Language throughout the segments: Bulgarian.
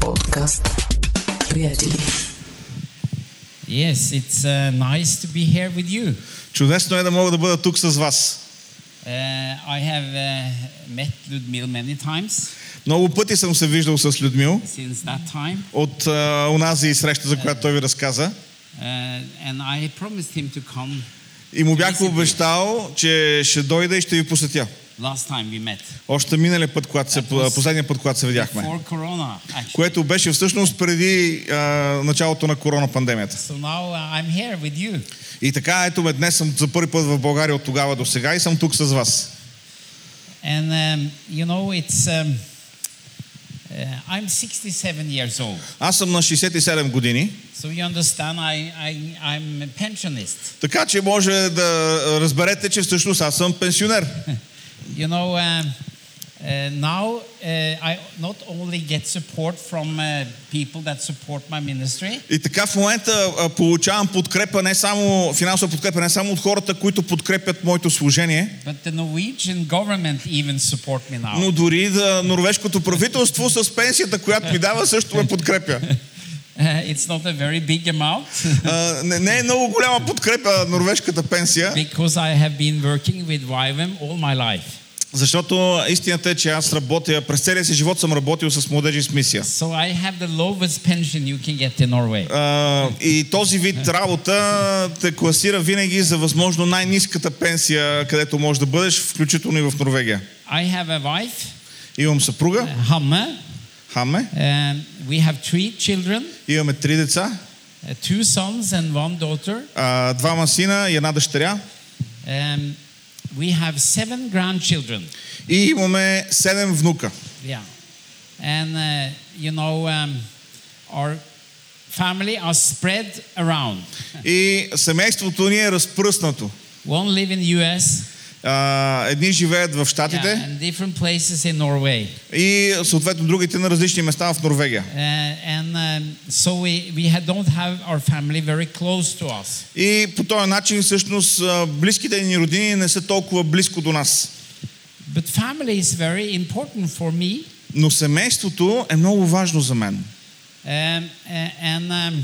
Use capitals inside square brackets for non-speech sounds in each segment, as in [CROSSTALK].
Подкаст. Приятели. Yes, it's uh, nice to be here with you. Чудесно е да мога да бъда тук с вас. Uh, I have uh, met Ludmil many times Много пъти съм се виждал с Людмил since that time, от а, онази среща, за която той ви разказа. uh, and I promised him to come И му бях обещал, че ще дойда и ще ви посетя. Last time we met. Още миналия път, когато се, последния път, когато се видяхме. Corona, actually. Което беше всъщност преди а, началото на корона пандемията. So now uh, I'm here with you. И така, ето ме, днес съм за първи път в България от тогава до сега и съм тук с вас. And um, you know, it's. Um, uh, I'm 67 years old. Аз съм на 67 години, So you understand, I, I, I'm a pensionist. така че може да разберете, че всъщност аз съм пенсионер. [LAUGHS] You know, um, uh, now uh, I not only get support from uh, people that support my ministry, И така в момента получавам подкрепа не само, финансова подкрепа не само от хората, които подкрепят моето служение, but the Norwegian government even support me now. но дори да норвежкото правителство с пенсията, която ми дава, също ме подкрепя. [LAUGHS] Uh, it's not a very big amount А, не, не е много голяма подкрепа норвежката пенсия, because I have been working with YWAM all my life. Защото истината е, че аз работя, през целия си живот съм работил с младежи с мисия. So I have the lowest pension you can get in Norway. А, и този вид работа те класира винаги за възможно най-низката пенсия, където можеш да бъдеш, включително и в Норвегия. I have a wife, Имам съпруга, uh, Hamme. Хаме, and we have three children, имаме три деца, uh, two sons and one daughter. а, двама сина и една дъщеря. Um, we have seven grandchildren. И имаме седем внука. Yeah. And, uh, you know, um, our family are spread around. И семейството ни е разпръснато. One live in US Едни живеят в yeah, Штатите Norway. и съответно другите на различни места в Норвегия. Uh, and so we, we us. И по този начин всъщност близките ни родини не са толкова близко до нас. But family is very important for me. Но семейството е много важно за мен. Um, a- and, um,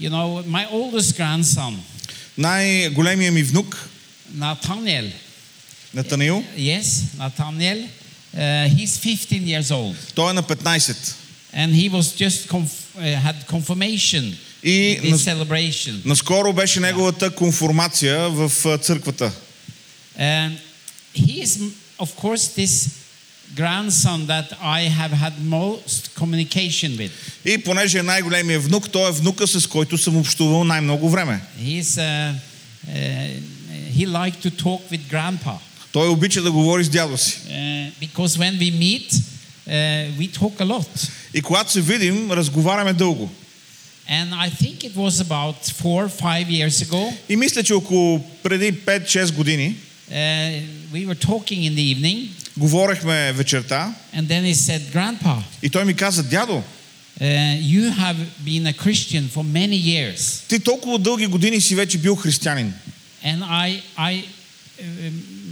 you know, my oldest grandson, Най-големия ми внук, Nathaniel, Натанаил, yes, Nathaniel, uh, he's 15 years old. той е на 15. And he was just conf- uh, had confirmation И this celebration. наскоро беше неговата конформация в църквата. And he is, of course, this grandson that I have had most communication with. И понеже е най-големия внук, той е внука, с който съм общувал най-много време. He's, uh, uh, he liked to talk with grandpa. Той обича да говори с дядо си. Uh, because when we meet, uh, we talk a lot. И когато се видим, разговаряме дълго. And I think it was about four, five years ago. И мисля, че около преди 5-6 години Uh, we were talking in the evening, говорехме вечерта and then he said, Grandpa, и той ми каза, дядо, uh, you have been a Christian for many years. ти толкова дълги години си вече бил християнин. And I, I um,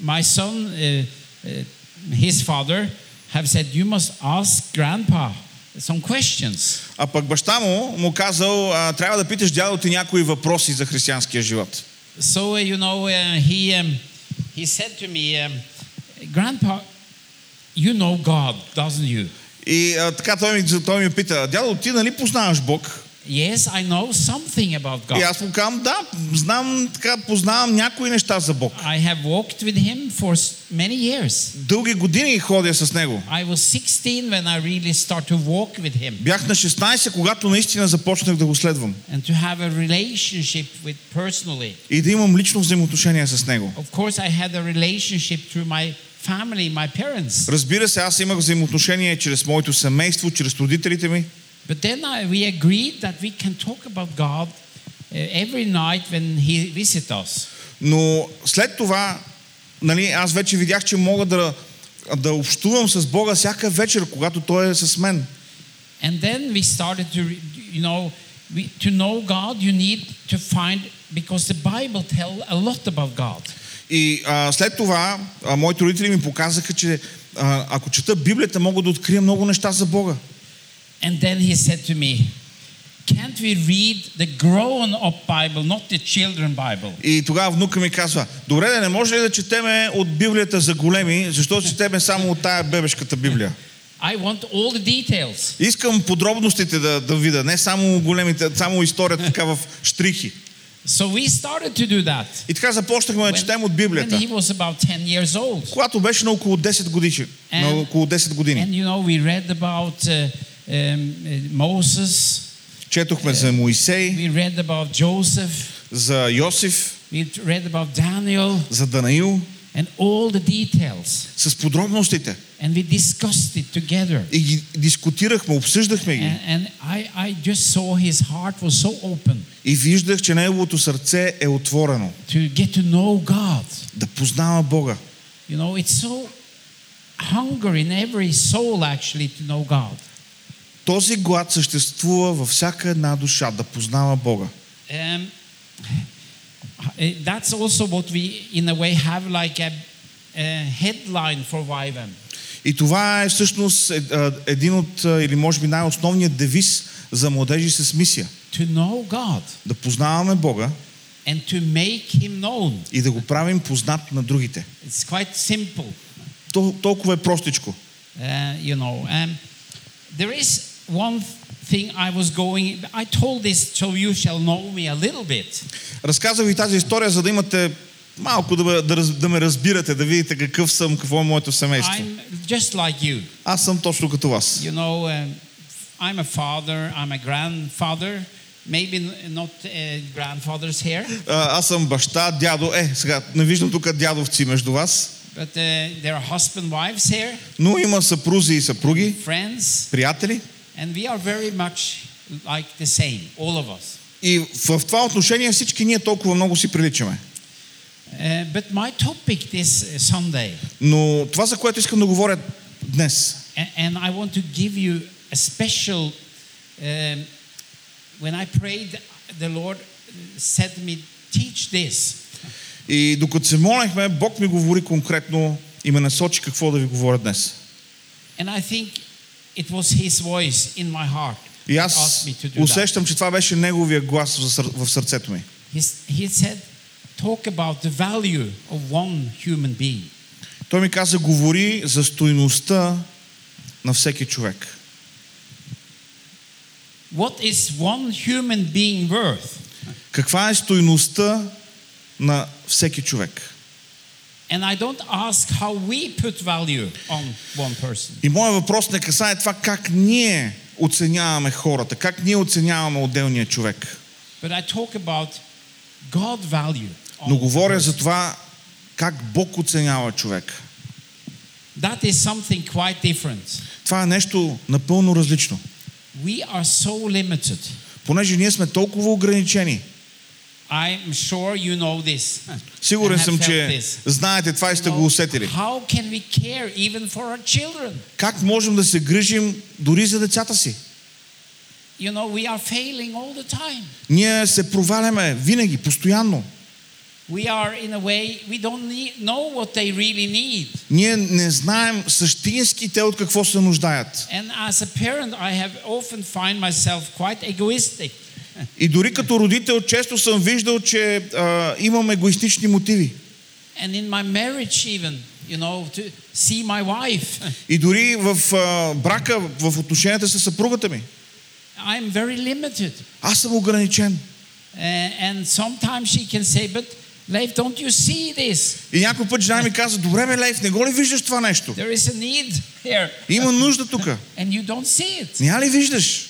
my son, uh, uh, his father, have said, You must ask Grandpa some questions. А пък баща му му казал, а, трябва да питаш дядо ти някои въпроси за християнския живот. So, uh, you know, uh, he, um, he said to me, um, Grandpa, you know God, doesn't you? И а, така той ми, той ми пита, дядо, ти нали познаваш Бог? Yes, I know something about И God. аз му казвам, да, знам, така, познавам някои неща за Бог. I have walked with him for s- many years. Дълги години ходя с него. I was 16 when I really started to walk with him Бях на 16, когато наистина започнах да го следвам. and to have a relationship with personally. И да имам лично взаимоотношение с него. Of course, I had a relationship through my family, my parents. Разбира се, аз имах взаимоотношение чрез моето семейство, чрез родителите ми. But then I, we agreed that we can talk about God uh, every night when He visits us. Но след това, нали, аз вече видях, че мога да, да общувам с Бога всяка вечер, когато Той е с мен. And then we started to, you know, we, to know God, you need to find, because the Bible tell a lot about God. И а, след това а, моите родители ми показаха, че а, ако чета Библията, мога да открия много неща за Бога. And then he said to me, Can't we read the grown up Bible, not the children Bible? И тогава внука ми казва, добре, да не може ли да четеме от Библията за големи, защото четеме само от тая бебешката Библия. I want all the details. Искам подробностите да, да видя, не само големите, само историята така в штрихи. So we started to do that. И така започнахме да четем от when Библията. he was about 10 years old. Когато беше на около 10 години. На And- около 10 години. And you know, we read about uh, Moses, Четохме за Моисей, we read about Joseph, за Йосиф, we read about Daniel, за Данаил, and all the details. с подробностите. And we discussed it together. И ги дискутирахме, обсъждахме ги. And, and I, I just saw his heart was so open И виждах, че неговото сърце е отворено. to get to know God. Да познава Бога. You know, it's so hunger in every soul actually to know God. Този глад съществува във всяка една душа, да познава Бога. Um, that's also what we, in a way, have like a, a headline for YWAM. И това е всъщност е- а, един от, или може би най-основният девиз за младежи с мисия. To know God Да познаваме Бога and to make Him known. и да го правим познат на другите. It's quite simple, То, толкова е простичко. uh, you know. Um, there is one thing I was going, I told this so you shall know me a little bit. Разказвам ви тази история, за да имате малко да, ме- да, да ме разбирате, да видите какъв съм, какво е моето семейство. I'm just like you. Аз съм точно като вас. You know, um, I'm a father, I'm a grandfather, maybe not uh, grandfathers here, А, Аз съм баща, дядо. Е, сега не виждам тук дядовци между вас, but uh, there are husband wives here, но има съпрузи и съпруги, friends, приятели. And we are very much like the same, all of us. И в това отношение всички ние толкова много си приличаме. Uh, but my topic this uh, Sunday, Но това, за което искам да говоря днес, and I want to give you a special. Um, when I prayed, the Lord said to me, "Teach this." и докато се молехме, Бог ми говори конкретно и ме насочи какво да ви говоря днес. And I think it was His voice in my heart. И аз усещам, че това беше неговия глас в сър- в сърцето ми. He said, talk about the value of one human being. Той ми каза, говори за стойността на всеки човек. What is one human being worth? Каква е стойността на всеки човек? And I don't ask how we put value on one person. И моят въпрос не касае това как ние оценяваме хората, как ние оценяваме отделния човек. But I talk about God value. Но говоря за това как Бог оценява човек. That is something quite different. Това е нещо напълно различно. We are so limited. Понеже ние сме толкова ограничени. I'm sure you know this. Сигурен and have съм, felt че this. знаете това и сте You го know, усетили. How can we care even for our children? Как можем да се грижим дори за децата си? You know, we are failing all the time. Ние се проваляме винаги, постоянно. We are in a way we don't need, know what they really need. Ние не знаем същински те от какво се нуждаят. And as a parent, I have often find myself quite egoistic. И дори като родител често съм виждал, че а, имам егоистични мотиви. And in my marriage, even, you know, to see my wife, И дори в а, брака, в отношенията с съпругата ми. I'm very limited. Аз съм ограничен. And sometimes she can say, but Leif, don't you see this? И някой път жена ми каза, добре бе, Лейф, не го ли виждаш това нещо? There is a need here. Има нужда тук. And you don't see it. Ня ли виждаш?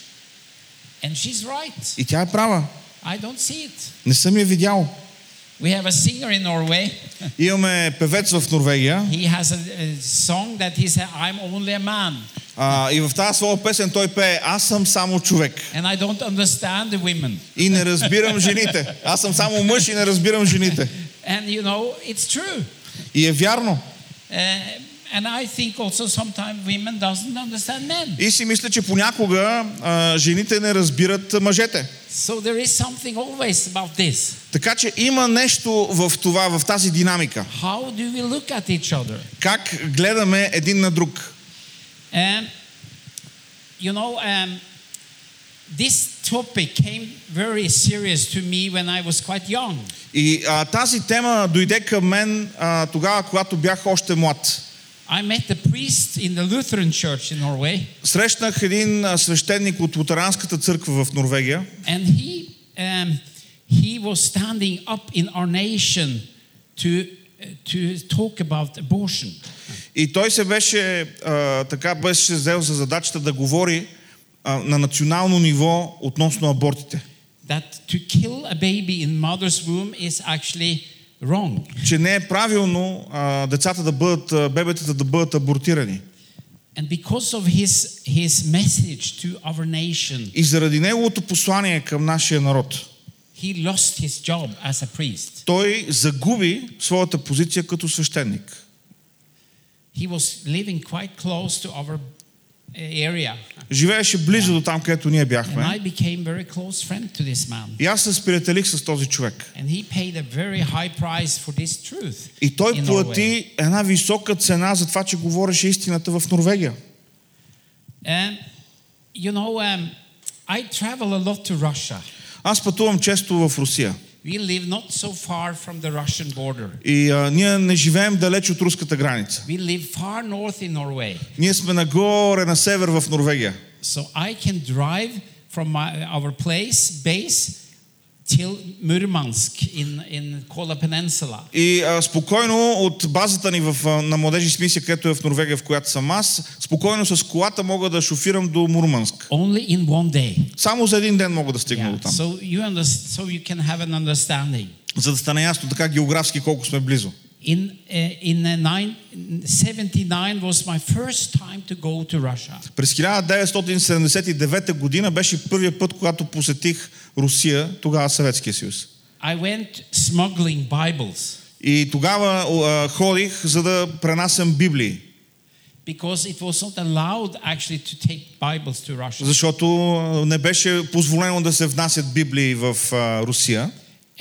And she's right. И тя е права. I don't see it. Не съм я видял. We have a singer in Norway. [LAUGHS] Имаме певец в Норвегия He has a, song that he said, I'm only a man. а, и в тази своя песен той пее Аз съм само човек And I don't understand the women. и не разбирам жените. Аз съм само мъж и не разбирам жените. And you know, it's true. И е вярно. Uh, and I think also sometimes women doesn't understand men. И си мисля, че понякога а, жените не разбират мъжете. So there is something always about this. Така че има нещо в това, в тази динамика. How do we look at each other? Как гледаме един на друг. And you know, um, this topic came very serious to me when I was quite young. И а, тази тема дойде към мен а, тогава, когато бях още млад. I met the priest in the Lutheran church in Norway, Срещнах един свещеник от Лутеранската църква в Норвегия and he um, he was standing up in our nation to to talk about abortion. и той се беше а, така беше взел за задачата да говори а, на национално ниво относно абортите. That to kill a baby in mother's womb is actually wrong. Че не е правилно а, децата да бъдат, бебетата да бъдат абортирани. And because of his his message to our nation, И заради неговото послание към нашия народ, he lost his job as a priest. той загуби своята позиция като свещеник. He was living quite close to our area. Живееше близо Да. до там, където ние And I бяхме. became very close friend to this man. И аз се сприятелих с този човек. And he paid a very high price for this truth. И той плати една висока цена за това, че говореше истината в Норвегия. And you know, um, I travel a lot to Russia. Аз пътувам често в Русия. We live not so far from the Russian border. И а, ние не живеем далеч от руската граница. We live far north in Norway. Ние сме нагоре на север в Норвегия. So I can drive from my, our place, base, till Murmansk in, in Kola Peninsula. И а, спокойно от базата ни в, на младежи с мисия, където е в Норвегия, в която съм аз, спокойно с колата мога да шофирам до Мурманск. Only in one day. Само за един ден мога да стигна Yeah. до там. So you understand, so you can have an understanding. За да стане ясно така географски колко сме близо. In uh, in nine, 79 was my first time to go to Russia. През 1979 година беше първият път, когато посетих Русия, тогава Съветския съюз. I went smuggling Bibles И тогава а, ходих, за да пренасям Библии, because it was not allowed actually to take Bibles to Russia. защото не беше позволено да се внасят Библии в а, Русия.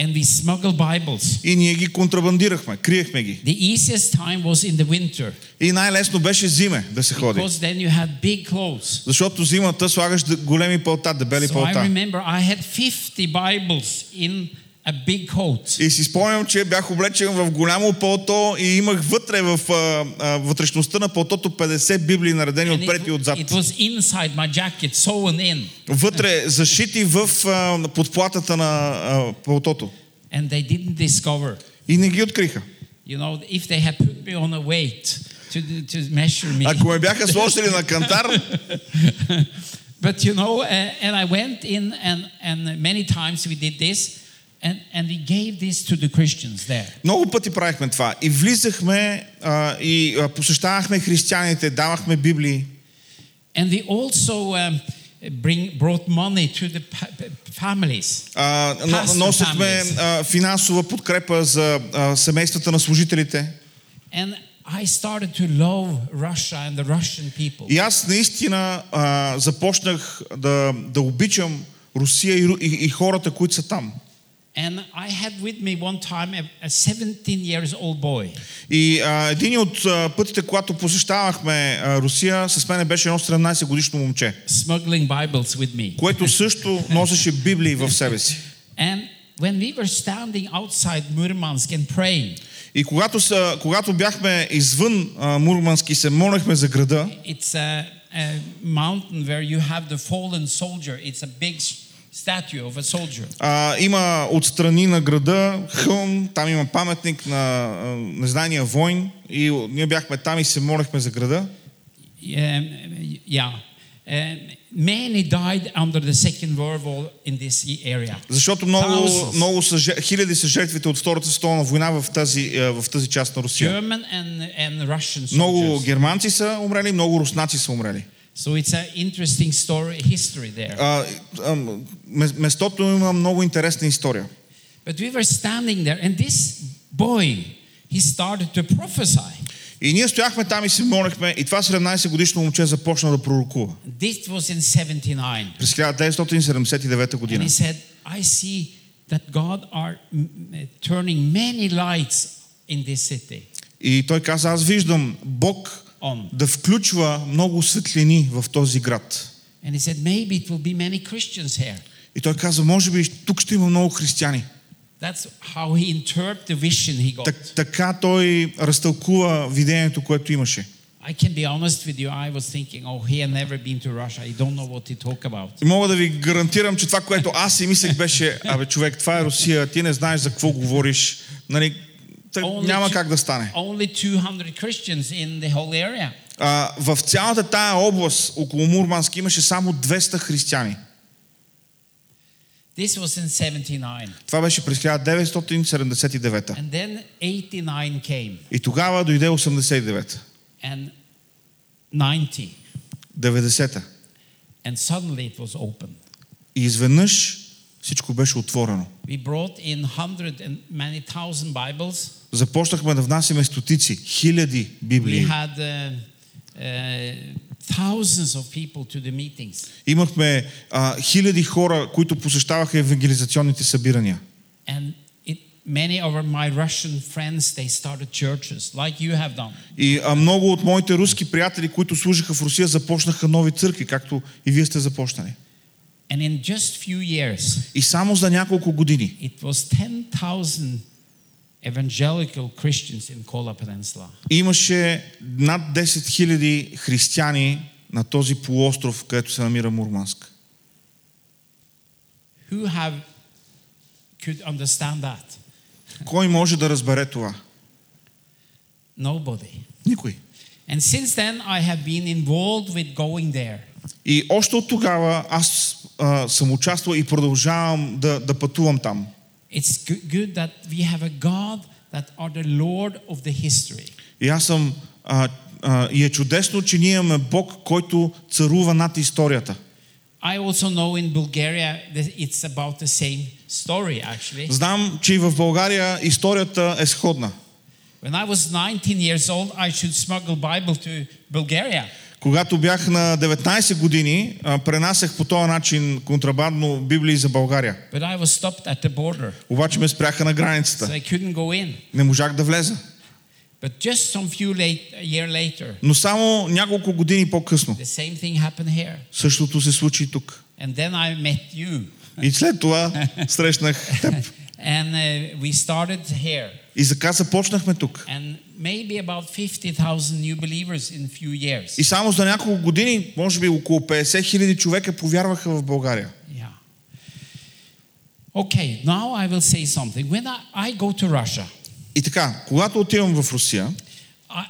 And we smuggled Bibles. И ние ги контрабандирахме, криехме ги. The easiest time was in the winter И най-лесно беше зиме да се ходи. because then you had big clothes. Защото зимата слагаш д- големи пълта, дебели So I пълта. remember I had 50 Bibles in a big coat. И си спомням, че бях облечен в голямо пълто и имах вътре в а, а, вътрешността на пълтото 50 библии, наредени And отпред и отзад. it was inside my jacket, sewn in. Вътре зашити в а, подплатата на а, пълтото. And they didn't discover. И не ги откриха. You know, if they had put me on a weight to, to measure me. Ако ме бяха сложили на кантар, [LAUGHS] but you know, uh, and I went in, and, and many times we did this, and, and we gave this to the Christians there. много пъти правихме това. И влизахме а, и а, посещавахме християните, давахме библии. And we also um, bring, brought money to the families. А, но, Pastor носехме families. а, финансова подкрепа за а, семействата на служителите. And I started to love Russia and the Russian people. И аз наистина а, започнах да, да обичам Русия и, и, и хората, които са там. And I had with me one time a, a 17 years old boy. И а, един от а, пътите, когато посещавахме а, Русия, с мен беше едно 17 годишно момче, smuggling Bibles with me. което също носеше Библии в себе си. And when we were standing outside Murmansk and praying, И когато, са, когато бяхме извън а, Мурманск и се молехме за града, it's a, a mountain where you have the fallen soldier. It's a big statue of a soldier. а, има отстрани на града хълм, там има паметник на а, незнания войн и ние бяхме там и се молехме за града. Um, yeah. Um, many died under the Second World War in this area. Защото много, много са, хиляди са жертвите от Втората световна война в тази, е, в тази част на Русия. German and, and Russian Много германци са умрели, много руснаци са умрели. So it's an interesting story, history there. А, а, м- местото има много интересна история. But we were standing there, and this boy, he started to prophesy. И ние стояхме там и се молехме и това 17 годишно момче започна да пророкува. This was in 79. През 1979 And година. he said, I see that God are mm, mm, turning many lights in this city И той каза, аз виждам Бог on. да включва много светлини в този град. And he said, maybe it will be many Christians here. И той каза, може би тук ще има много християни. That's how he interpreted the vision he got. Так, така той разтълкува видението, което имаше. I can be honest with you, I was thinking, oh, he had never been to Russia. I don't know what he talk about. И мога да ви гарантирам, че това, което аз си мислех беше, абе човек, това е Русия, ти не знаеш за какво говориш. Нали, няма как да стане. Only 200 Christians in the whole area. А, в цялата тая област, около Мурманск, имаше само 200 християни. This was in 79. Това беше през 1979. And then 89 came И тогава дойде 89-та, and 90. 90-та. And suddenly it was open. И изведнъж всичко беше отворено. Започнахме да внасяме стотици, хиляди Библии. uh, uh. Имахме а, хиляди хора, които посещаваха евангелизационните събирания. Many of my Russian friends, they started churches like you have done. И а, много от моите руски приятели, които служиха в Русия, започнаха нови църкви, както и вие сте започнали. And in just few years, И само за няколко години it was 10,000 evangelical Christians in Kola Peninsula. имаше над 10 000 християни на този полуостров, където се намира Мурманск. Who have could understand that? Кой може да разбере това? Nobody. Никой. And since then, I have been involved with going there. И още от тогава аз а, съм участвал и продължавам да, да пътувам там. It's good, that we have a God that are the Lord of the history. И аз съм. А, а, и е чудесно, че ние имаме Бог, който царува над историята. I also know in Bulgaria that it's about the same story actually. Знам, че и в България историята е сходна. When I was 19 years old, I should smuggle Bible to Bulgaria. Когато бях на 19 години, пренасях по този начин контрабандно Библии за България. Обаче ме спряха на границата. Не можах да влеза. Later, Но само няколко години по-късно същото се случи тук. И след това срещнах теб. [LAUGHS] And uh, we here. И така започнахме тук. And maybe about 50,000 new believers in a few years. И само за няколко години, може би около 50 хиляди човека повярваха в България. Yeah. Okay, now I will say something. When I, I go to Russia, И така, когато отивам в Русия,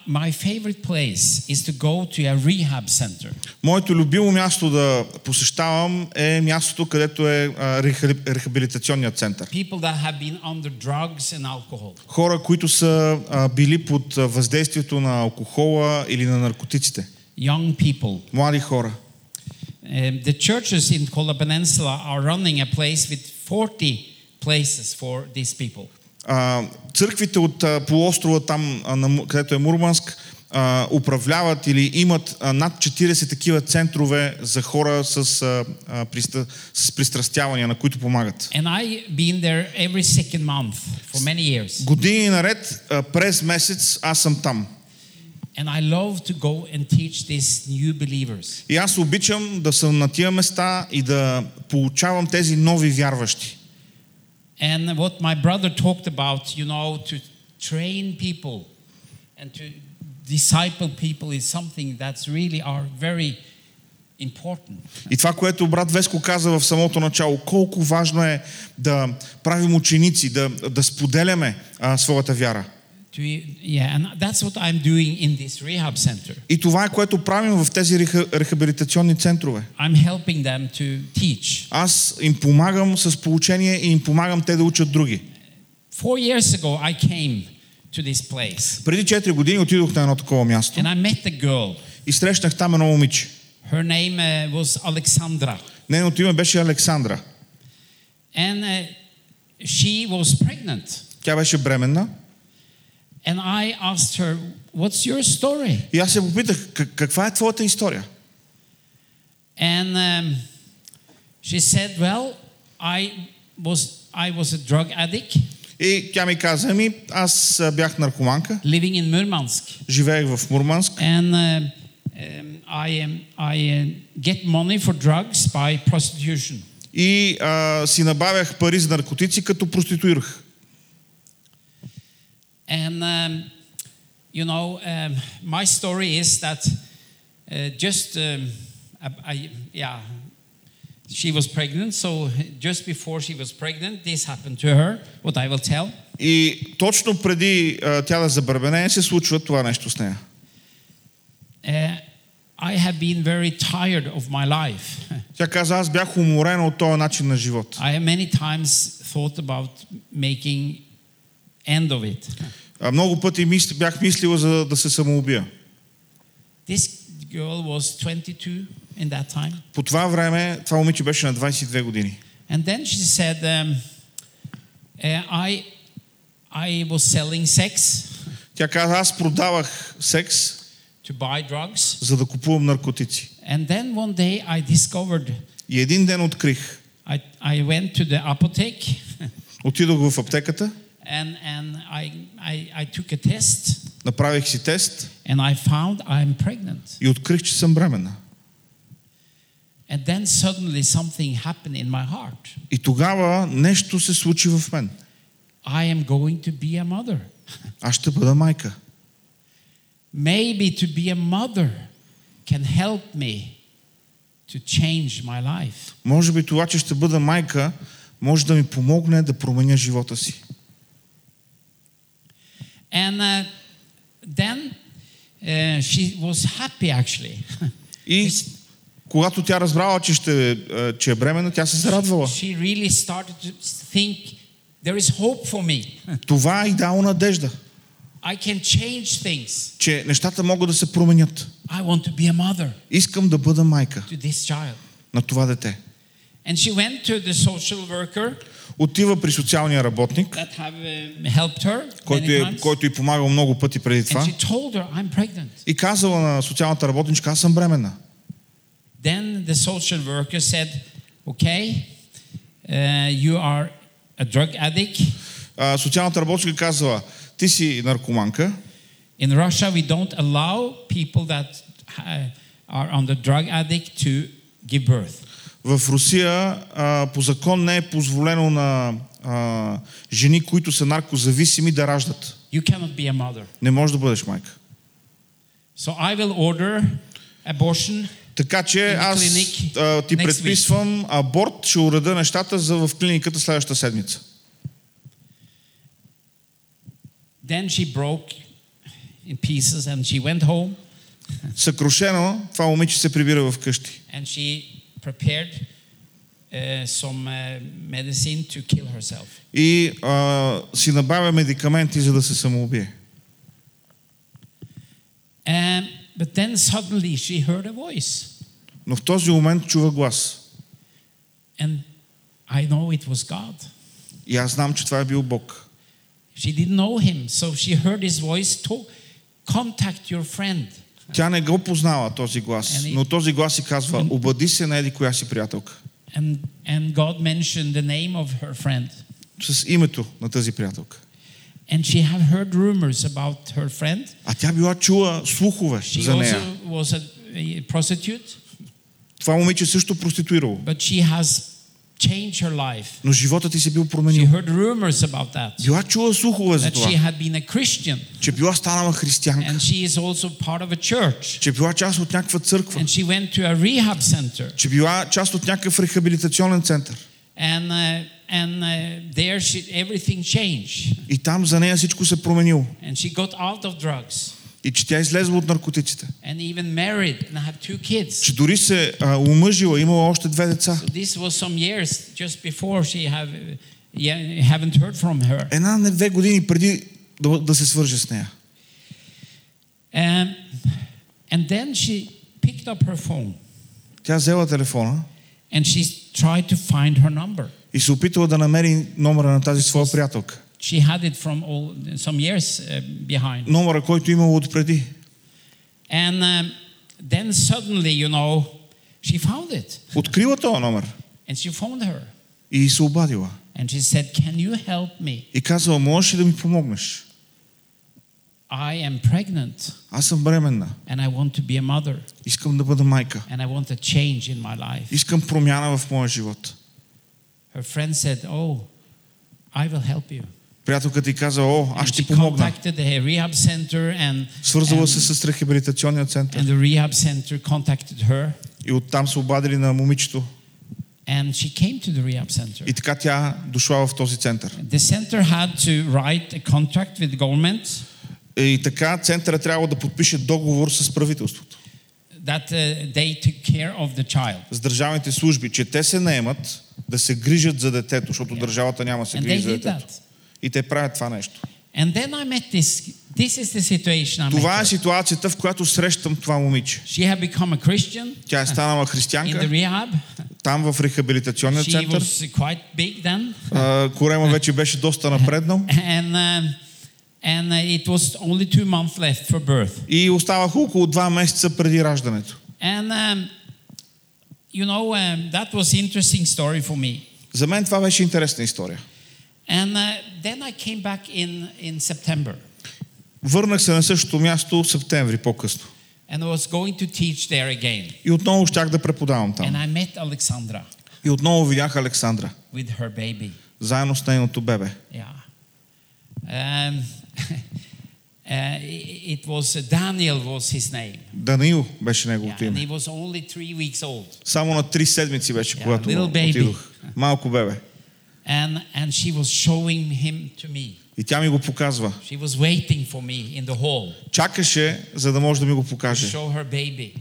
my favorite place is to go to a rehab center. моето любимо място да посещавам е мястото, където е а, реха- рехабилитационният център. People that have been under drugs and alcohol. Хора, които са а, били под а, въздействието на алкохола или на наркотиците. Young people. Млади хора. Um, the churches in Kola Peninsula are running a place with 40 places for these people. А, църквите от а, полуострова там, а, на, Му- където е Мурманск, а, управляват или имат а, над 40 такива центрове за хора с, а, а, приста, с пристрастявания, на които помагат. And I been there every second month for many years. Години наред, а, през месец, аз съм там. And I love to go and teach these new believers. И аз обичам да съм на тия места и да получавам тези нови вярващи. And what my brother talked about, you know, to train people and to disciple people is something that's really are very. И това, което брат Веско каза в самото начало, колко важно е да правим ученици, да, да споделяме а, своята вяра. И това е което правим в тези реха, рехабилитационни центрове. Аз им помагам с получение и им помагам те да учат други. Преди 4 години отидох на едно такова място и срещнах там едно момиче. Uh. Нейното име беше Александра. And uh. Тя беше бременна And I asked her, What's your story? и аз се попитах, «Как- каква е твоята история? And um, she said, Well, I was, I was a drug addict И тя ми каза, ами аз бях наркоманка, living in Murmansk. живеех в Мурманск And uh, um, I, um, I uh, get money for drugs by prostitution. И а, си набавях пари за наркотици, като проституирах. And, um, you know, um, my story is that uh, just, um, I, I- yeah, she was pregnant. So just before she was pregnant, this happened to her, what I will tell. И точно преди а, тя да забърбенее се случва това нещо с нея. Uh, I have been very tired of my life. [LAUGHS] Тя каза, аз бях уморена от този начин на живот. I have many times thought about making end of it. А, много пъти мис, бях мислила за да се самоубия. This girl was 22 in that time. По това време това момиче беше на 22 години. And then she said, um, uh, I, I was selling sex Тя каза, аз продавах секс, to buy drugs. за да купувам наркотици. And then one day I discovered, И един ден открих. I, I went to the apotheke Отидох в аптеката, and, and I, I, I took a test направих си тест and I found I'm pregnant. и открих, че съм бременна. And then suddenly something happened in my heart. И тогава нещо се случи в мен. I am going to be a mother. Аз ще бъда майка. Maybe to be a mother can help me to change my life. Може би това, че ще бъда майка, може да ми помогне да променя живота си. And uh, then uh, she was happy actually. И [LAUGHS] когато тя разбрала, че, ще, е, че е бременна, тя се зарадвала. she really started to think there is hope for me. [LAUGHS] Това е и дало надежда, I can change things. че нещата могат да се променят. I want to be a mother Искам да бъда майка to this child. на това дете. And she went to the social worker Отива при социалния работник, that have uh, helped her който, many е, times. който й помагал много пъти преди And това. she told her, I'm pregnant. И казала на социалната работничка, аз съм бременна. Then the social worker said, Okay, uh, you are a drug addict. А, социалната работничка казала, ти си наркоманка. In Russia, we don't allow people that uh, are on the drug addict to give birth. В Русия а, по закон не е позволено на а, жени, които са наркозависими, да раждат. You cannot be a mother. Не можеш да бъдеш майка. So I will order abortion. Така че аз а, ти предписвам аборт, ще уреда нещата за в клиниката следващата седмица. Then she broke in pieces and she went home Съкрушено, това момиче се прибира в къщи. and she prepared uh, some uh, medicine to kill herself. И а, си набавя медикаменти, за да се самоубие. Um, but then suddenly she heard a voice. Но в този момент чува глас. And I know it was God. И аз знам, че това е бил Бог. She didn't know him, so she heard his voice talk, contact your friend. Тя не го познава този глас, но този глас си казва, обади се на еди коя си приятелка. And, and God mentioned the name of her friend. С името на тази приятелка. And she had heard rumors about her friend. А тя била чула слухове She за нея. also was a prostitute, Това момиче също проституирало. but she has changed her life. Но живота ти се бил She променил. heard rumors about that. Била чула слухове за That she това, had been a Christian че била станала християнка, and she is also part of a church. че била част от някаква църква, And she went to a rehab center. че била част от някакъв рехабилитационен център. And, uh, and uh, there she, everything changed. И там за нея всичко се променило. And she got out of drugs И че тя излезла от наркотиците. and even married and have two kids. Че дори се а, омъжила, имала още две деца. So this was some years just before she have, yeah, haven't heard from her. Една, не две години преди да, да се свърже с нея. Um, and then she picked up her phone Тя взела телефона and she tried to find her number. и се опитала да намери номера на тази своя приятелка. She had it from all, some years uh, behind. Номера, който имала отпреди. And um, then suddenly, you know, she found it Открила този номер and she phoned her и се обадила. and she said, Can you help me? И казала, можеш ли да ми помогнеш? I am pregnant аз съм бременна, and I want to be a mother искам да бъда майка, and I want a change in my life. искам промяна в моя живот. Her friend said, Oh, I will help you. Приятелката ти каза, о, аз ще помогна. Свързала се с рехабилитационния център и оттам се обадили на момичето. and she came to the rehab center. И така тя дошла в този център. The center had to write a contract with the government И така центъра трябва да подпише договор с правителството, that uh, they took care of the child. с държавните служби, че те се наемат да се грижат за детето, защото държавата няма да се грижи за детето. that. И те правят това нещо. And then I met this. This is the situation I Това е ситуацията, в която срещам това момиче. She had become a Christian Тя е станала in the християнка, rehab. там в рехабилитационния She център. was quite big then. А, Корема вече беше доста напреднал. And, um, and uh, it was only two months left for birth. И оставаха около два месеца преди раждането. And, um, you know, um, that was interesting story for me. За мен това беше интересна история. And uh, then I came back in, in September. Върнах се на същото място в септември по-късно. And I was going to teach there again. И отново щях да преподавам And там. I met Alexandra И отново видях Александра, with her baby. заедно с нейното бебе. Yeah. Um, [LAUGHS] uh, it was Daniel was his name. Даниил беше Yeah, неговото and име. he was only three weeks old. Само на три седмици беше, Yeah, когато little baby. отидох. Малко бебе. And, and she was showing him to me. И тя ми го показва. She was waiting for me in the hall Чакаше, за да може да ми го to покаже. show her baby.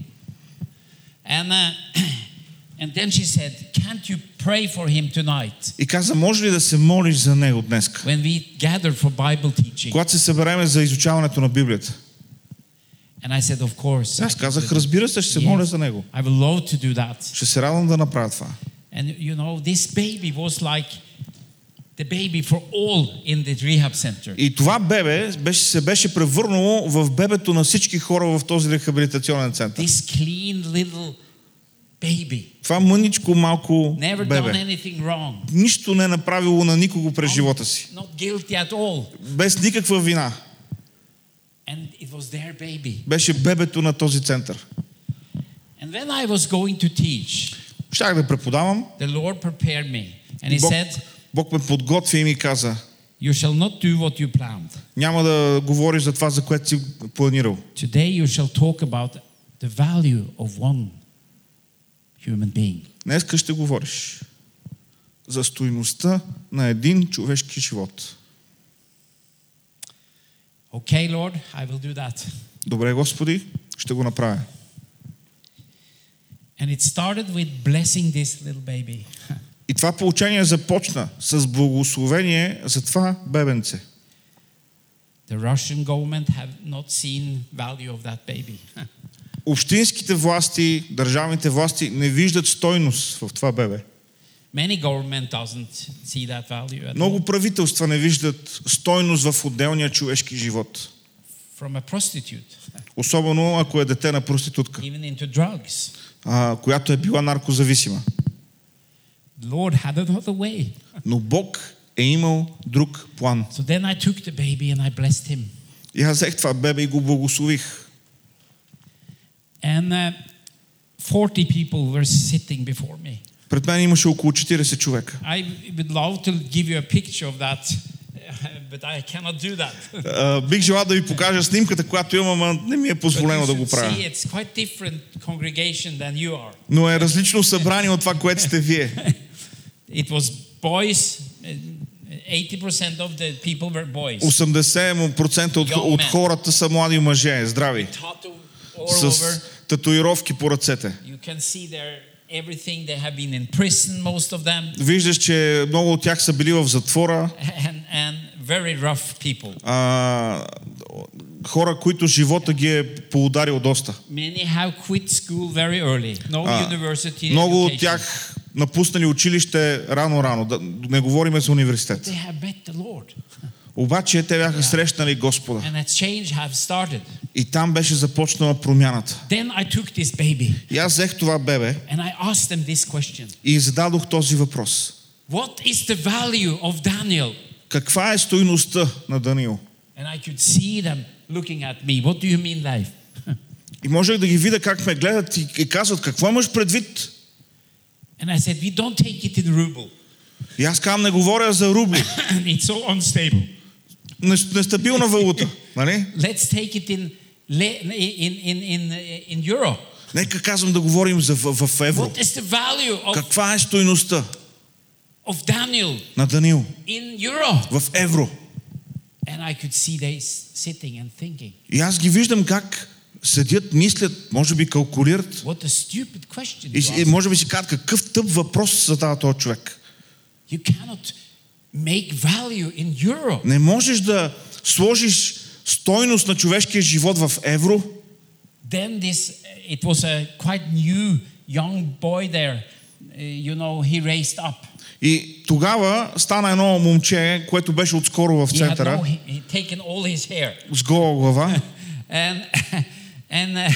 And, uh, [CLEARS THROAT] and then she said, Can't you pray for him tonight И каза, може ли да се молиш за него днес? when we gather for Bible teaching? Когато се събереме за изучаването на Библията. And I said, Of course. Аз казах, разбира се, ще се Yes. моля за него. I will love to do that. Ще се радвам да направя това. And you know, this baby was like the baby for all in the rehab center. И това бебе беше, се беше превърнало в бебето на всички хора в този рехабилитационен център. This clean little baby, Това мъничко малко never done бебе. anything wrong, Нищо не е направило на никого през живота си. not guilty at all. Без никаква вина. And it was their baby. Беше бебето на този център. And when I was going to teach, Щях да преподавам. the Lord prepared me. And He Бог, said, Бог ме подготви и ми каза, You shall not do what you planned. няма да говориш за това, за което си планирал. Today you shall talk about the value of one human being. Днеска ще говориш за стойността на един човешки живот. Okay, Lord, I will do that. Добре, Господи, ще го направя. And it started with blessing this little baby. И това получение започна с благословение за това бебенце. The Russian government have not seen value of that baby. Общинските власти, държавните власти не виждат стойност в това бебе. Many government doesn't see that value at all. Много правителства не виждат стойност в отделния човешки живот. From a prostitute, Особено ако е дете на проститутка, even into drugs. А, която е била наркозависима. Lord had another way. Но Бог е имал друг план. So then I took the baby and I blessed him. И аз взех това бебе и го благослових. And uh, 40 people were sitting before me. Пред мен имаше около 40 човека. I would love to give you a picture of that, [LAUGHS] but I cannot do that. А, бих желал да ви покажа снимката, която имам, ама не ми е позволено да го правя. see it's quite different congregation than you are. Но е различно събрание от това, което сте вие. [LAUGHS] It was boys. uh, 80% of the people were boys. 80% от, от хората са млади мъже, здрави, с татуировки по ръцете. You can see their everything. They have been in prison, most of them, Виждаш, че много от тях са били в затвора. [LAUGHS] and, and very rough people. А, хора, които живота ги е поударил доста. Many have quit school very early. No А, university много от тях напуснали училище рано-рано. Да, не говорим за университет. They have met the Lord, Обаче те бяха срещнали Господа. И там беше започнала промяната. И аз взех това бебе и зададох този въпрос. What is the value of Daniel? Каква е стойността на Даниил? And I could see them looking at me. What do you mean, life? И можех да ги видя как ме гледат и, и казват, какво имаш предвид? And I said, we don't take it in ruble. И аз казвам, не говоря за рубли. [LAUGHS] it's so unstable. Нес- Нестабилна валута. Нали? Let's take it in, in, in, in, in euro. Нека казвам да говорим за, в, в евро. What is the value of, Каква е стойността of Daniel на Данил in euro? в евро? And I could see they s- sitting and thinking, И аз ги виждам как седят, мислят, може би калкулират. what a stupid question. И, to и ask. може би си казват какъв тъп въпрос задава този човек. You cannot make value in euro. Не можеш да сложиш стойност на човешкия живот в евро. Then this, it was a quite new young boy there. Uh, you know, he raised up. И тогава стана едно момче, което беше отскоро в центъра, с гола глава. [LAUGHS] And, and uh,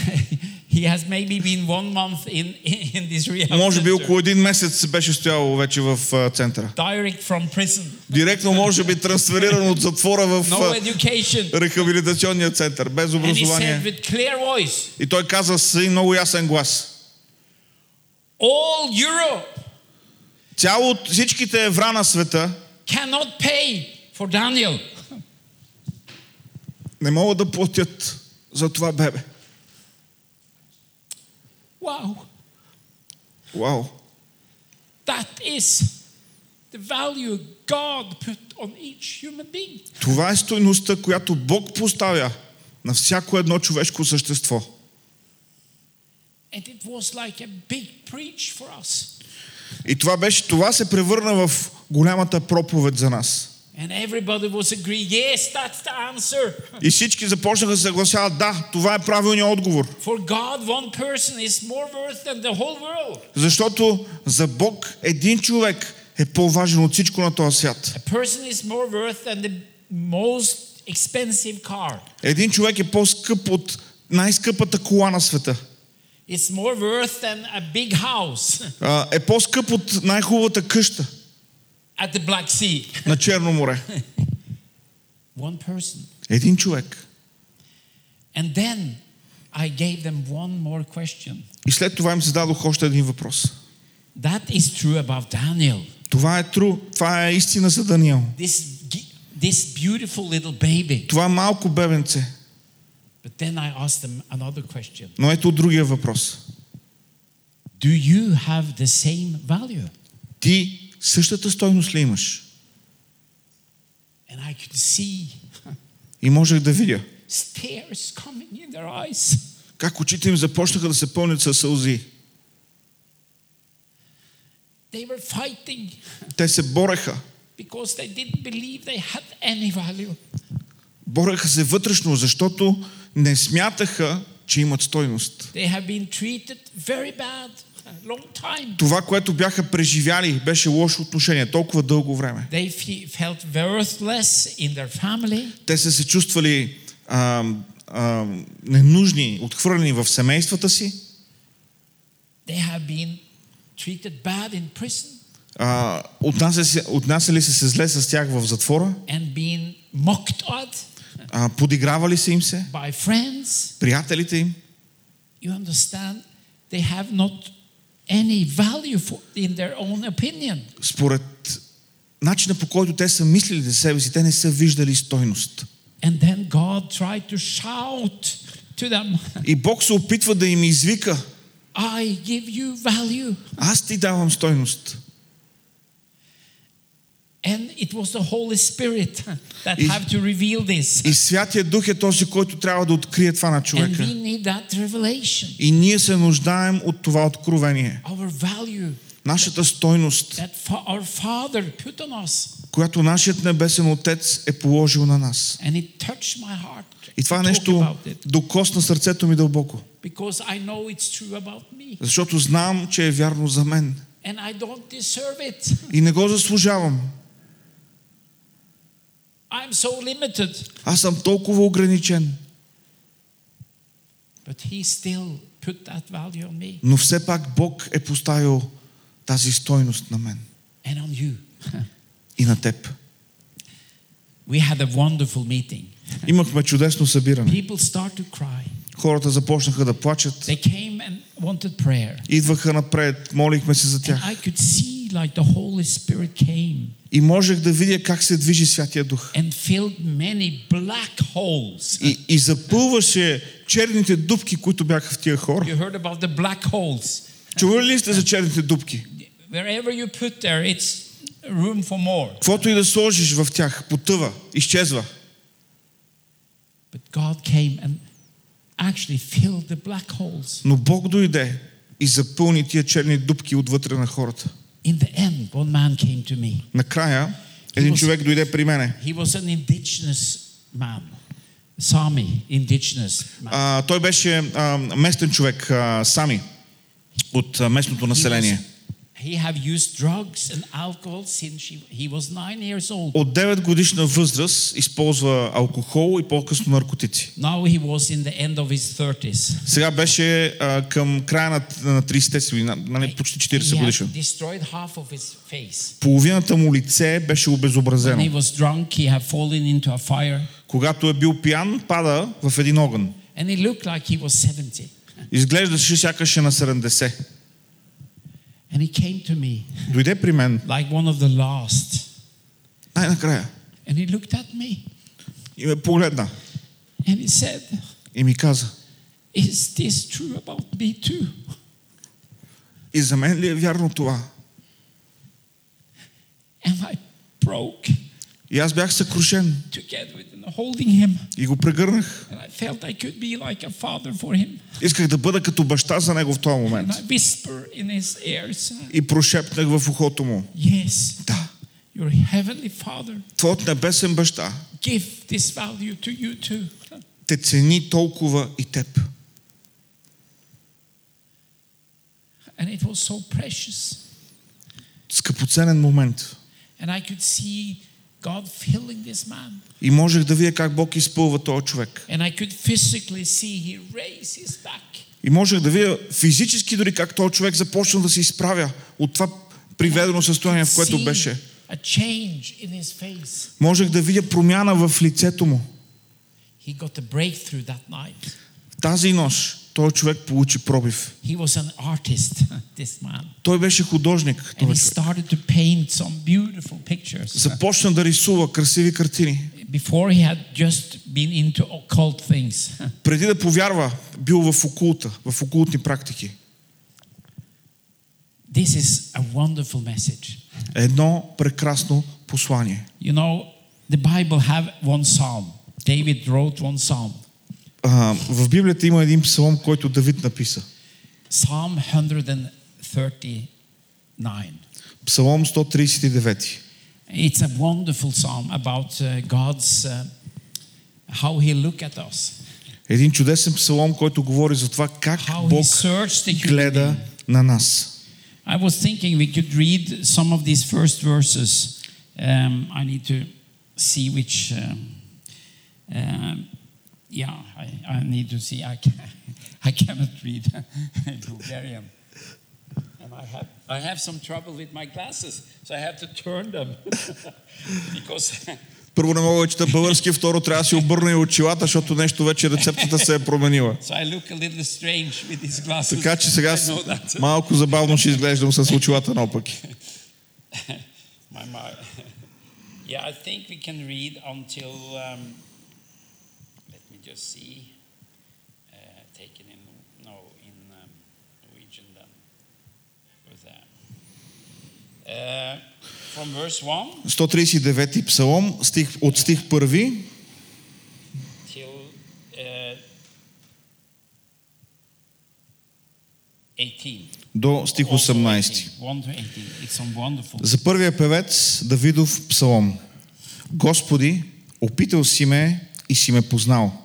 he has maybe been one month in, in this rehab Може би около един месец беше стоял вече в центъра. Direct from prison. Директно може би трансфериран от затвора в No education. рехабилитационния център, без And he said образование. with clear voice, И той каза с много ясен глас. all Europe Цяло от всичките евра на света cannot pay for Daniel. не могат да платят за това бебе. Wow. Вау! That is the value God put on each human being. Това е стойността, която Бог поставя на всяко едно човешко същество. And it was like a big preach for us. И това беше, това се превърна в голямата проповед за нас. And everybody was agree, yes, that's the answer. И всички започнаха да се съгласяват, да, това е правилният отговор. For God, one person is more worth than the whole world. Защото за Бог един човек е по-важен от всичко на този свят. A person is more worth than the most expensive car. Един човек е по-скъп от най-скъпата кола на света. It's more worth than a big house А, Е по-скъп от най-хубавата къща at the Black Sea. на Черно море. One person. Един човек. And then I gave them one more question. И след това им зададох още един въпрос. That is true about Daniel. Това е тру, това е истина за Даниел. This, this beautiful little baby. Това малко бебенце. But then I asked them another question. Но ето другия въпрос. Do you have the same value? Ти същата стойност ли имаш? And I could see И можех да видя tears coming in their eyes. как очите им започнаха да се пълнят със сълзи. They were fighting Те се бореха. because they didn't believe they had any value. Бореха се вътрешно, защото не смятаха, че имат стойност. Това, което бяха преживяли, беше лошо отношение толкова дълго време. Те са се чувствали а, а, ненужни, отхвърлени в семействата си. А, отнася се- отнасяли се зле с тях в затвора. and А, подигравали са им се. by friends. Приятелите им. You understand? They have not any value for, in their own opinion. Според начина по който те са мислили за себе си, те не са виждали стойност. And then God tried to shout to them, [LAUGHS] И Бог се опитва да им извика, I give you value. аз ти давам стойност. And it was the Holy Spirit that И- have to reveal this. И Святия Дух е този, който трябва да открие това на And човека. we need that revelation. И ние се нуждаем от това откровение. Our value Нашата стойност, that our Father put on us. която нашият небесен Отец е положил на нас. And it touched my heart И това нещо докосна сърцето ми дълбоко. because I know it's true about me. Защото знам, че е вярно за мен. And I don't deserve it. И не го заслужавам. I'm so limited. Аз съм толкова ограничен. But He still put that value on me Но все пак Бог е поставил тази стойност на мен and on you. [LAUGHS] и на теб. We had a wonderful meeting. [LAUGHS] Имахме чудесно събиране. People start to cry. Хората започнаха да плачат. They came and wanted prayer. Идваха напред, молихме се за And тях. I could see like the Holy Spirit came И можех да видя как се движи Святия Дух. and filled many black holes. И, и запълваше черните дупки, които бяха в тия хора. You heard about the black holes. Чували ли сте за черните дупки? Wherever you put there, it's room for more. Каквото и да сложиш в тях, потъва, изчезва. But God came and actually filled the black holes. Но Бог дойде и запълни тия черни дупки отвътре на хората. In the end, one man came to me. Накрая, един was- човек дойде при мене. He was an indigenous man, Sami, indigenous man. А, той беше а, местен човек, а, сами, от а, местното He, was- население. He have used drugs and alcohol since she, he was nine years old. От 9 годишна възраст използва алкохол и по-късно наркотици. Now he was in the end of his 30s. Сега беше а, към края на, на 30-те си, години, нали, почти 40 He had годишен. destroyed half of his face. Половината му лице беше When he обезобразено. was drunk, he had fallen into a fire, Когато е бил пиян, пада в един огън. and he looked like he was 70. Изглеждаше сякаш е на 70. And he came to me Дойде при мен like one of the last, най-накрая and he looked at me и ме погледна and he said, и ми каза, "Is this true about me too?" и за мен ли е вярно това? And I broke И аз бях съкрушен together with him, holding him, и го прегърнах. and I felt I could be like a father for him. Исках да бъда като баща за него в този момент. And I whisper in his ears, И прошепнах в ухото му. "Yes, Да, your heavenly Father, твоят небесен баща give this value to you too." те цени толкова и теб. And it was so precious. Скъпоценен момент. And I could see God filling this man. И можех да видя как Бог изпълва този човек. And I could physically see he raised his back. И можех да видя физически дори как този човек започна да се изправя от това приведено състояние, в което беше. A change in his face. Можех да видя промяна в лицето му. He got a breakthrough that night. Тази нощ този човек получи пробив. He was an artist, this man. Той беше художник. And he started to paint some beautiful pictures. Започна да рисува красиви картини. Before he had just been into occult things. Преди да повярва, бил в окулта, в окултни практики. This is a wonderful message. Едно прекрасно послание. You know, the Bible have one psalm. David wrote one psalm. А, в Библията има един псалом, който Давид написа. Psalm 139. Псалом 139. It's a wonderful psalm about uh, God's uh, how He look at us, Един чудесен псалом, който говори за това как how He Бог searched the human гледа being. на нас. I was thinking we could read some of these first verses. Um, I need to see which. Um, um, yeah, I, I need to see. I, can, I cannot read Bulgarian. And I have, I have some trouble with my glasses, so I have to turn them. because Първо не мога да чета български, второ трябва да си обърна и очилата, защото нещо вече рецептата се е променила. so. Така че сега малко забавно ще изглеждам с очилата наопаки. Yeah, I think we can read until. Um, just see. Uh, taken in no in um, Norwegian then. With that. Uh, from verse one 139 псалом, стих, от стих първи till uh, 18. до стих Also 18. 18, 1 to 18. It's some wonderful. За първия певец Давидов псалом. Господи, опитал си ме и си ме познал.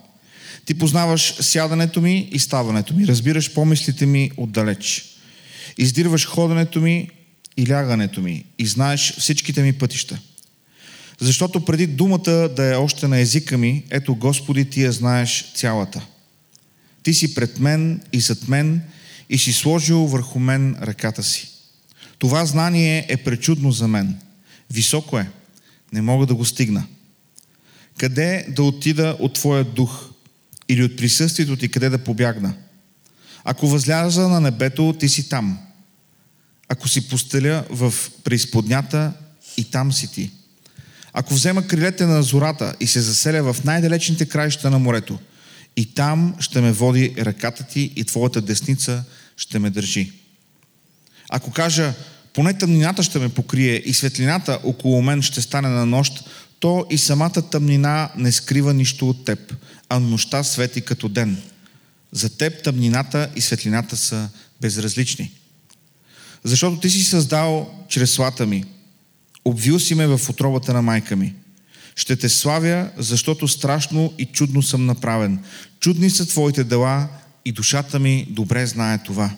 Ти познаваш сядането ми и ставането ми, разбираш помислите ми отдалеч. Издирваш ходенето ми и лягането ми и знаеш всичките ми пътища. Защото преди думата да е още на езика ми, ето Господи, ти я знаеш цялата. Ти си пред мен и зад мен и си сложил върху мен ръката си. Това знание е пречудно за мен. Високо е. Не мога да го стигна. Къде да отида от Твоя дух или от присъствието Ти къде да побягна? Ако възляза на небето, Ти си там. Ако си постеля в преизподнята, и там си Ти. Ако взема крилете на зората и се заселя в най-далечните краища на морето, и там ще ме води ръката Ти и Твоята десница ще ме държи. Ако кажа, поне тъмнината ще ме покрие и светлината около мен ще стане на нощ, то и самата тъмнина не скрива нищо от теб, а нощта свети като ден. За теб тъмнината и светлината са безразлични. Защото ти си създал чрез слата ми. Обвил си ме в отробата на майка ми. Ще те славя, защото страшно и чудно съм направен. Чудни са твоите дела и душата ми добре знае това.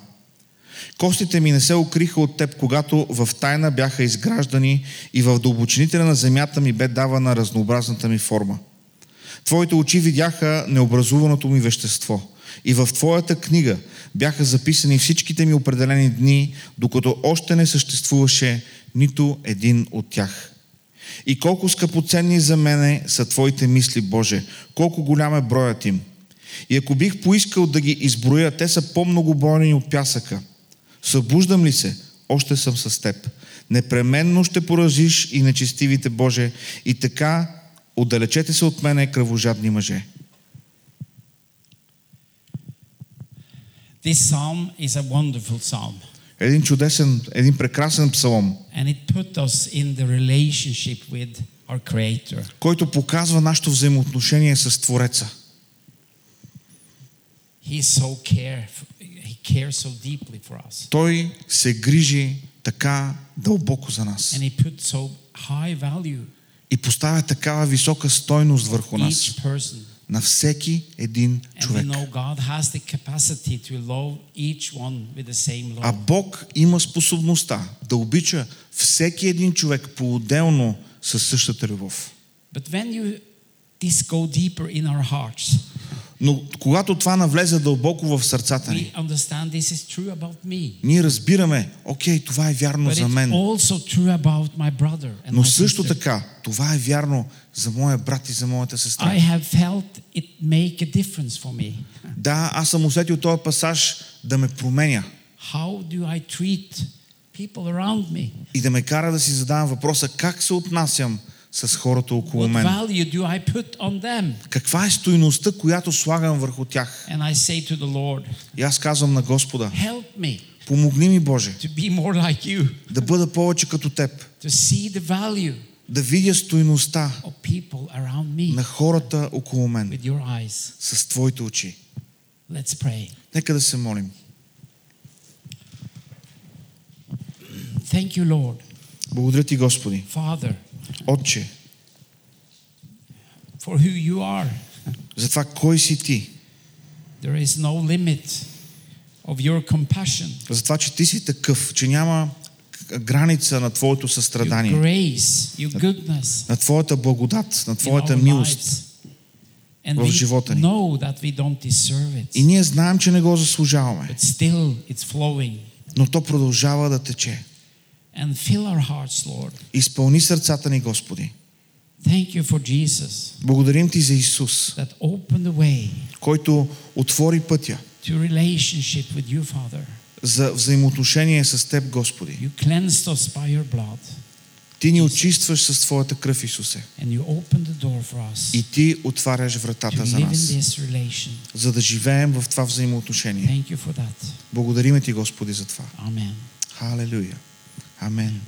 Костите ми не се укриха от теб, когато в тайна бяха изграждани и в дълбочините на земята ми бе давана разнообразната ми форма. Твоите очи видяха необразуваното ми вещество. И в Твоята книга бяха записани всичките ми определени дни, докато още не съществуваше нито един от тях. И колко скъпоценни за мене са Твоите мисли, Боже, колко голям е броят им. И ако бих поискал да ги изброя, те са по-многобройни от пясъка. Събуждам ли се, още съм с Теб. Непременно ще поразиш и нечестивите, Боже, и така отдалечете се от мене, кръвожадни мъже. This psalm is a wonderful psalm. Един чудесен, един прекрасен псалом, And it put us in the relationship with our Creator. който показва нашето взаимоотношение с Твореца. He is so care, he cares so deeply for us. Той се грижи така дълбоко за нас And he put so high value и поставя такава висока стойност върху нас, на всеки един човек. А. Бог има способността да обича всеки един човек по-отделно със същата любов. But when you this go deeper in our hearts, Но когато това навлезе дълбоко в сърцата ни, ние разбираме, окей, това е вярно за мен, но също така, това е вярно за моя брат и за моята сестра. Да, аз съм усетил този пасаж да ме променя. И да ме кара да си задавам въпроса как се отнасям с хората около мен. Каква е стойността, която слагам върху тях? Lord, И аз казвам на Господа, помогни ми Боже, like you, да бъда повече като Теб, да видя стойността me на хората около мен с Твоите очи. Нека да се молим. Thank you, Lord. Благодаря Ти, Господи. Father, Отче, for who you are. за това кой си Ти, There is no limit of your compassion, за това, че Ти си такъв, че няма граница на Твоето your състрадание, grace, your goodness на Твоята благодат, на Твоята милост. lives. В живота ни. И ние знаем, че не го заслужаваме, но то продължава да тече. And fill our hearts, Lord. Изпълни сърцата ни, Господи. Thank you for Jesus Благодарим Ти за Исус, that opened the way който отвори пътя to relationship with you, Father. за взаимоотношение с Теб, Господи. You cleansed us by your blood, Ти ни очистваш с Твоята кръв, Исусе. and you opened the door for us И Ти отваряш to вратата за live in нас, this relation. за да живеем в това взаимоотношение. Thank you for that. Благодариме Ти, Господи, за това. Amen. Халелуя. Amén.